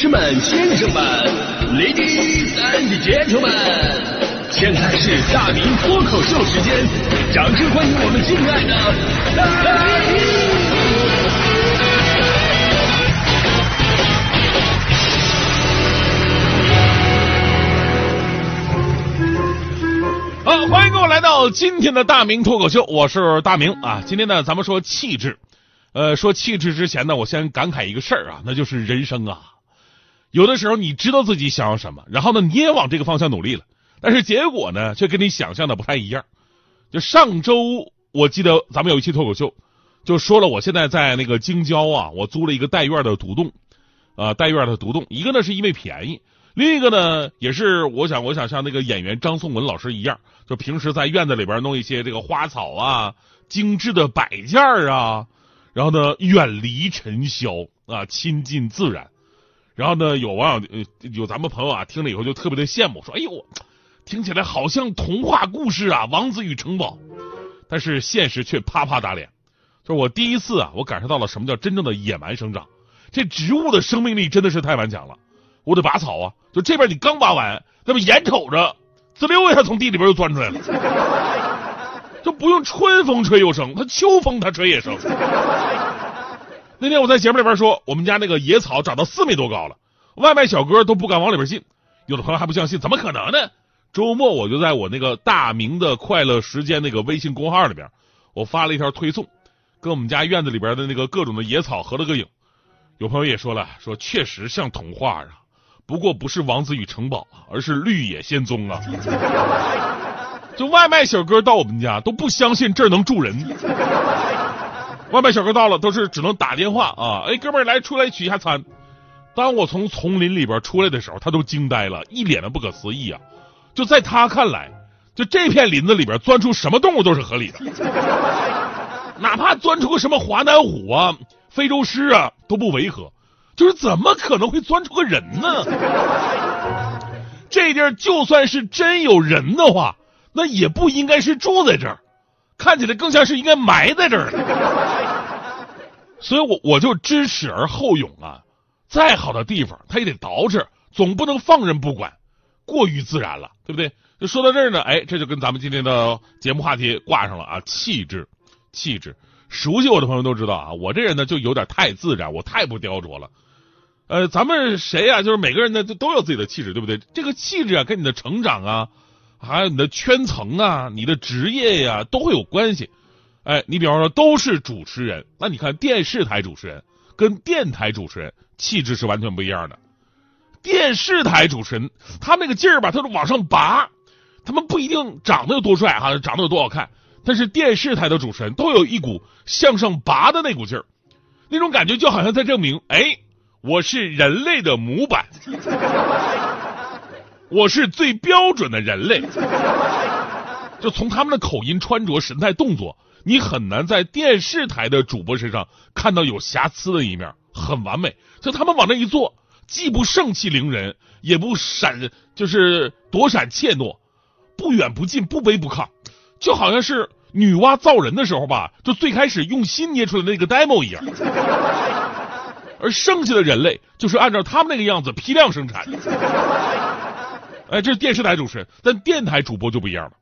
士们、先生们，Ladies and Gentlemen，现在是大明脱口秀时间，掌声欢迎我们敬爱的大明！好，欢迎各位来到今天的大明脱口秀，我是大明啊。今天呢，咱们说气质。呃，说气质之前呢，我先感慨一个事儿啊，那就是人生啊。有的时候你知道自己想要什么，然后呢，你也往这个方向努力了，但是结果呢，却跟你想象的不太一样。就上周，我记得咱们有一期脱口秀，就说了我现在在那个京郊啊，我租了一个带院的独栋，啊，带院的独栋。一个呢是因为便宜，另一个呢也是我想，我想像那个演员张颂文老师一样，就平时在院子里边弄一些这个花草啊、精致的摆件啊。然后呢，远离尘嚣啊，亲近自然。然后呢，有网友，有咱们朋友啊，听了以后就特别的羡慕，说：“哎呦，听起来好像童话故事啊，王子与城堡。”但是现实却啪啪打脸。就是我第一次啊，我感受到了什么叫真正的野蛮生长。这植物的生命力真的是太顽强了。我得拔草啊，就这边你刚拔完，那么眼瞅着滋溜一下从地里边又钻出来了。就不用春风吹又生，它秋风它吹也生。那天我在节目里边说，我们家那个野草长到四米多高了，外卖小哥都不敢往里边进。有的朋友还不相信，怎么可能呢？周末我就在我那个大明的快乐时间那个微信公号里边，我发了一条推送，跟我们家院子里边的那个各种的野草合了个影。有朋友也说了，说确实像童话啊，不过不是王子与城堡，而是绿野仙踪啊。就外卖小哥到我们家都不相信这儿能住人。外卖小哥到了都是只能打电话啊，哎，哥们儿来出来取一下餐。当我从丛林里边出来的时候，他都惊呆了，一脸的不可思议啊！就在他看来，就这片林子里边钻出什么动物都是合理的，哪怕钻出个什么华南虎啊、非洲狮啊都不违和。就是怎么可能会钻出个人呢？这地儿就算是真有人的话。那也不应该是住在这儿，看起来更像是应该埋在这儿。所以，我我就知耻而后勇啊！再好的地方，他也得捯饬，总不能放任不管，过于自然了，对不对？就说到这儿呢，哎，这就跟咱们今天的节目话题挂上了啊！气质，气质，熟悉我的朋友都知道啊，我这人呢就有点太自然，我太不雕琢了。呃，咱们谁呀？就是每个人呢都有自己的气质，对不对？这个气质啊，跟你的成长啊。还有你的圈层啊，你的职业呀，都会有关系。哎，你比方说都是主持人，那你看电视台主持人跟电台主持人气质是完全不一样的。电视台主持人他那个劲儿吧，他是往上拔，他们不一定长得有多帅哈，长得有多好看，但是电视台的主持人都有一股向上拔的那股劲儿，那种感觉就好像在证明，哎，我是人类的模板。我是最标准的人类，就从他们的口音、穿着、神态、动作，你很难在电视台的主播身上看到有瑕疵的一面，很完美。就他们往那一坐，既不盛气凌人，也不闪，就是躲闪怯懦，不远不近，不卑不亢，就好像是女娲造人的时候吧，就最开始用心捏出来的那个 demo 一样。而剩下的人类，就是按照他们那个样子批量生产。哎，这是电视台主持人，但电台主播就不一样了。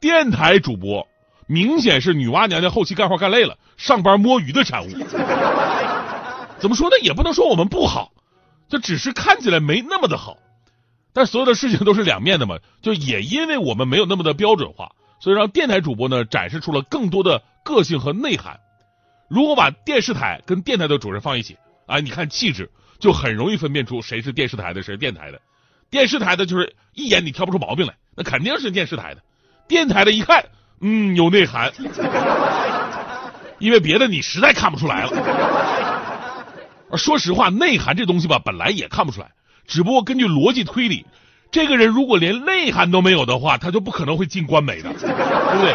电台主播明显是女娲娘娘后期干活干累了，上班摸鱼的产物。怎么说呢？也不能说我们不好，就只是看起来没那么的好。但所有的事情都是两面的嘛，就也因为我们没有那么的标准化，所以让电台主播呢展示出了更多的个性和内涵。如果把电视台跟电台的主持人放一起，啊，你看气质就很容易分辨出谁是电视台的，谁是电台的。电视台的就是一眼你挑不出毛病来，那肯定是电视台的。电台的一看，嗯，有内涵，因为别的你实在看不出来了。说实话，内涵这东西吧，本来也看不出来，只不过根据逻辑推理，这个人如果连内涵都没有的话，他就不可能会进官媒的，对不对？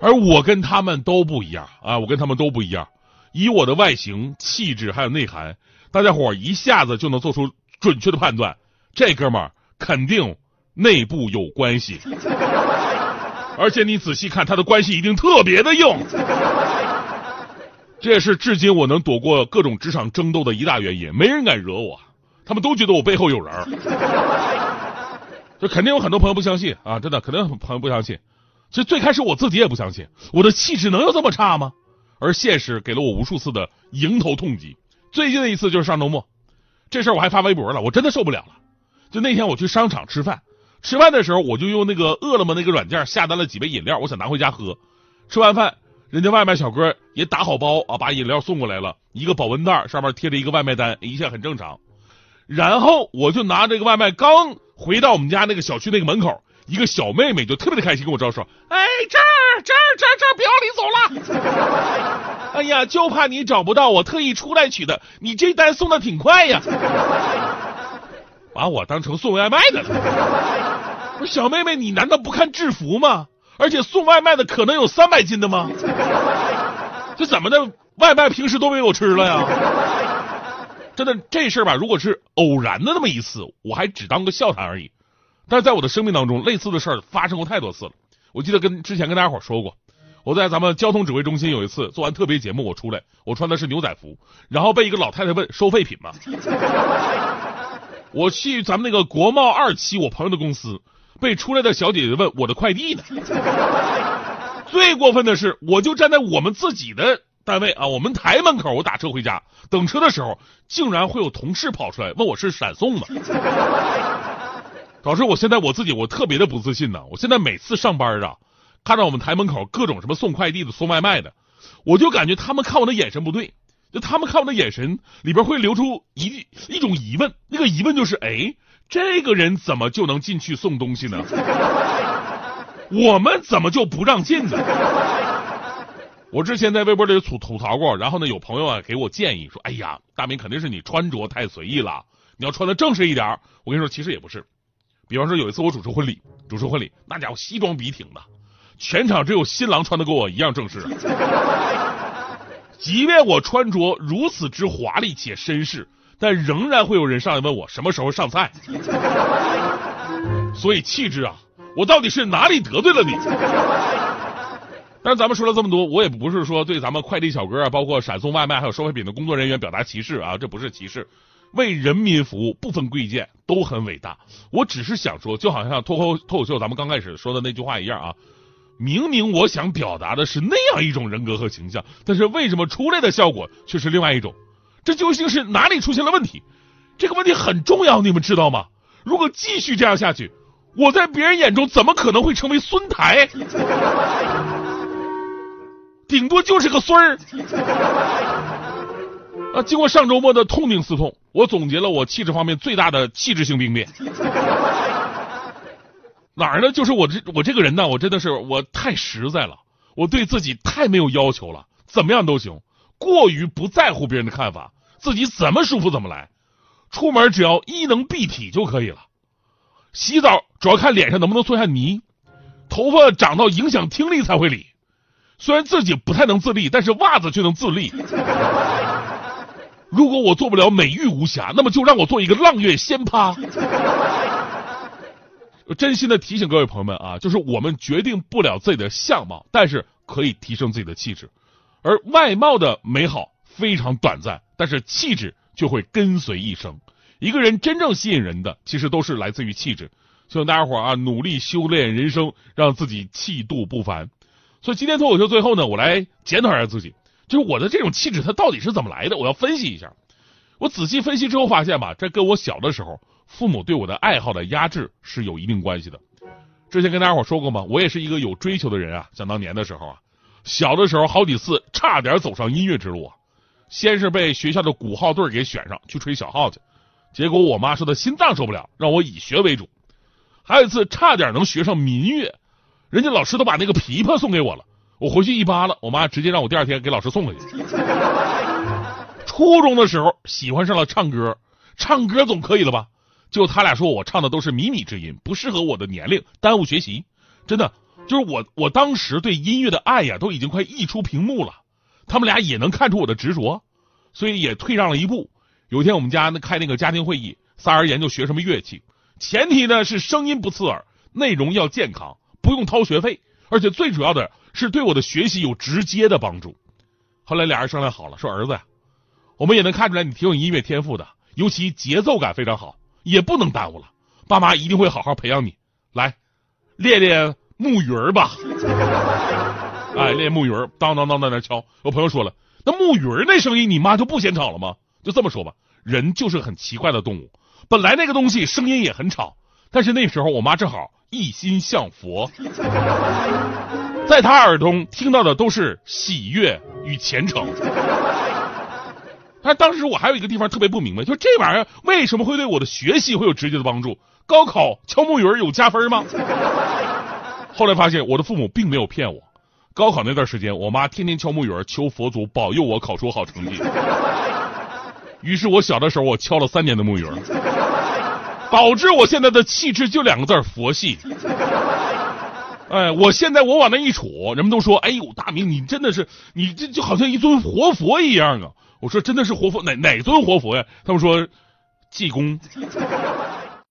而我跟他们都不一样啊，我跟他们都不一样。以我的外形、气质还有内涵，大家伙一下子就能做出准确的判断。这哥们儿肯定内部有关系，而且你仔细看，他的关系一定特别的硬。这也是至今我能躲过各种职场争斗的一大原因，没人敢惹我。他们都觉得我背后有人儿。就肯定有很多朋友不相信啊，真的，肯定有朋友不相信。其实最开始我自己也不相信，我的气质能有这么差吗？而现实给了我无数次的迎头痛击。最近的一次就是上周末，这事儿我还发微博了，我真的受不了了。就那天我去商场吃饭，吃饭的时候我就用那个饿了么那个软件下单了几杯饮料，我想拿回家喝。吃完饭，人家外卖小哥也打好包啊，把饮料送过来了，一个保温袋上面贴着一个外卖单，一切很正常。然后我就拿这个外卖刚回到我们家那个小区那个门口，一个小妹妹就特别的开心跟我招手，哎，这儿这儿这儿这儿，不要你走了。哎呀，就怕你找不到，我特意出来取的。你这单送的挺快呀，把我当成送外卖的了。不是小妹妹，你难道不看制服吗？而且送外卖的可能有三百斤的吗？这怎么的？外卖平时都被我吃了呀？真的这事儿吧，如果是偶然的那么一次，我还只当个笑谈而已。但是在我的生命当中，类似的事儿发生过太多次了。我记得跟之前跟大家伙说过，我在咱们交通指挥中心有一次做完特别节目，我出来，我穿的是牛仔服，然后被一个老太太问收废品吗？我去咱们那个国贸二期我朋友的公司，被出来的小姐姐问我的快递呢。最过分的是，我就站在我们自己的。单位啊，我们台门口，我打车回家，等车的时候，竟然会有同事跑出来问我是闪送的，导致我现在我自己我特别的不自信呢。我现在每次上班啊，看到我们台门口各种什么送快递的、送外卖的，我就感觉他们看我的眼神不对，就他们看我的眼神里边会流出一一种疑问，那个疑问就是：哎，这个人怎么就能进去送东西呢？我们怎么就不让进呢？我之前在微博里吐吐槽过，然后呢，有朋友啊给我建议说：“哎呀，大明肯定是你穿着太随意了，你要穿的正式一点。”我跟你说，其实也不是。比方说有一次我主持婚礼，主持婚礼，那家伙西装笔挺的，全场只有新郎穿的跟我一样正式。即便我穿着如此之华丽且绅士，但仍然会有人上来问我什么时候上菜。所以气质啊，我到底是哪里得罪了你？但是咱们说了这么多，我也不是说对咱们快递小哥啊，包括闪送外卖还有收废品的工作人员表达歧视啊，这不是歧视，为人民服务不分贵贱都很伟大。我只是想说，就好像脱口脱口秀咱们刚开始说的那句话一样啊，明明我想表达的是那样一种人格和形象，但是为什么出来的效果却是另外一种？这究竟是哪里出现了问题？这个问题很重要，你们知道吗？如果继续这样下去，我在别人眼中怎么可能会成为孙台？顶多就是个孙儿啊！经过上周末的痛定思痛，我总结了我气质方面最大的气质性病变。哪儿呢？就是我这我这个人呢，我真的是我太实在了，我对自己太没有要求了，怎么样都行，过于不在乎别人的看法，自己怎么舒服怎么来。出门只要衣能蔽体就可以了。洗澡主要看脸上能不能搓下泥，头发长到影响听力才会理。虽然自己不太能自立，但是袜子却能自立。如果我做不了美玉无瑕，那么就让我做一个浪月仙葩。真心的提醒各位朋友们啊，就是我们决定不了自己的相貌，但是可以提升自己的气质。而外貌的美好非常短暂，但是气质就会跟随一生。一个人真正吸引人的，其实都是来自于气质。希望大家伙啊，努力修炼人生，让自己气度不凡。所以今天脱口秀最后呢，我来检讨一下自己，就是我的这种气质它到底是怎么来的？我要分析一下。我仔细分析之后发现吧，这跟我小的时候父母对我的爱好的压制是有一定关系的。之前跟大家伙说过吗？我也是一个有追求的人啊。想当年的时候啊，小的时候好几次差点走上音乐之路啊。先是被学校的鼓号队给选上去吹小号去，结果我妈说她心脏受不了，让我以学为主。还有一次差点能学上民乐。人家老师都把那个琵琶送给我了，我回去一扒拉，我妈直接让我第二天给老师送回去。初中的时候喜欢上了唱歌，唱歌总可以了吧？就他俩说我唱的都是靡靡之音，不适合我的年龄，耽误学习。真的，就是我我当时对音乐的爱呀，都已经快溢出屏幕了。他们俩也能看出我的执着，所以也退让了一步。有一天我们家那开那个家庭会议，仨人研究学什么乐器，前提呢是声音不刺耳，内容要健康。不用掏学费，而且最主要的是对我的学习有直接的帮助。后来俩人商量好了，说儿子呀，我们也能看出来你挺有音乐天赋的，尤其节奏感非常好，也不能耽误了。爸妈一定会好好培养你，来练练木鱼儿吧。哎，练木鱼儿，当当当在那敲。我朋友说了，那木鱼儿那声音，你妈就不嫌吵了吗？就这么说吧，人就是很奇怪的动物。本来那个东西声音也很吵，但是那时候我妈正好一心向佛，在她耳中听到的都是喜悦与虔诚。但当时我还有一个地方特别不明白，就这玩意儿为什么会对我的学习会有直接的帮助？高考敲木鱼儿有加分吗？后来发现我的父母并没有骗我。高考那段时间，我妈天天敲木鱼儿，求佛祖保佑我考出好成绩。于是我小的时候，我敲了三年的木鱼儿，导致我现在的气质就两个字儿佛系。哎，我现在我往那一杵，人们都说：“哎呦，大明你真的是，你这就好像一尊活佛一样啊！”我说：“真的是活佛，哪哪尊活佛呀？”他们说：“济公。”